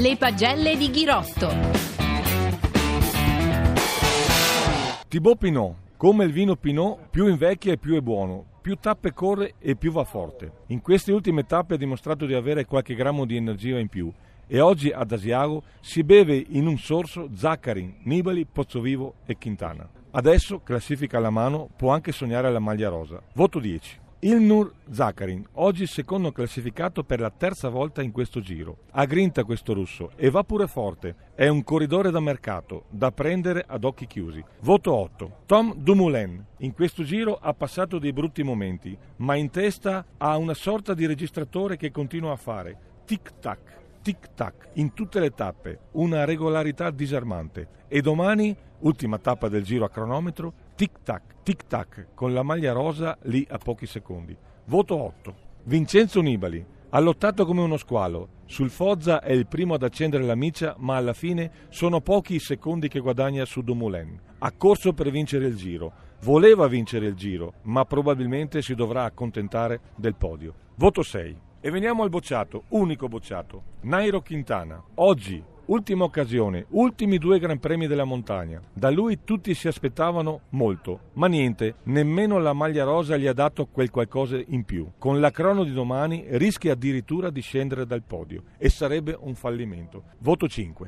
Le pagelle di Ghirotto. Thibaut Pinot, come il vino Pinot, più invecchia e più è buono, più tappe corre e più va forte. In queste ultime tappe ha dimostrato di avere qualche grammo di energia in più e oggi ad Asiago si beve in un sorso Zaccarin, Nibali, Pozzovivo e Quintana. Adesso, classifica alla mano, può anche sognare la maglia rosa. Voto 10. Ilnur Zakarin, oggi secondo classificato per la terza volta in questo giro. Ha grinta questo russo e va pure forte. È un corridore da mercato, da prendere ad occhi chiusi. Voto 8. Tom Dumoulin, in questo giro ha passato dei brutti momenti, ma in testa ha una sorta di registratore che continua a fare. Tic-tac, tic-tac, in tutte le tappe, una regolarità disarmante. E domani, ultima tappa del giro a cronometro, tic-tac, tic-tac, con la maglia rosa lì a pochi secondi. Voto 8. Vincenzo Nibali. Ha lottato come uno squalo. Sul Foggia è il primo ad accendere la miccia, ma alla fine sono pochi i secondi che guadagna su Dumoulin. Ha corso per vincere il giro. Voleva vincere il giro, ma probabilmente si dovrà accontentare del podio. Voto 6. E veniamo al bocciato, unico bocciato. Nairo Quintana. Oggi Ultima occasione, ultimi due Gran Premi della montagna. Da lui tutti si aspettavano molto, ma niente, nemmeno la maglia rosa gli ha dato quel qualcosa in più. Con la crono di domani rischia addirittura di scendere dal podio e sarebbe un fallimento. Voto 5.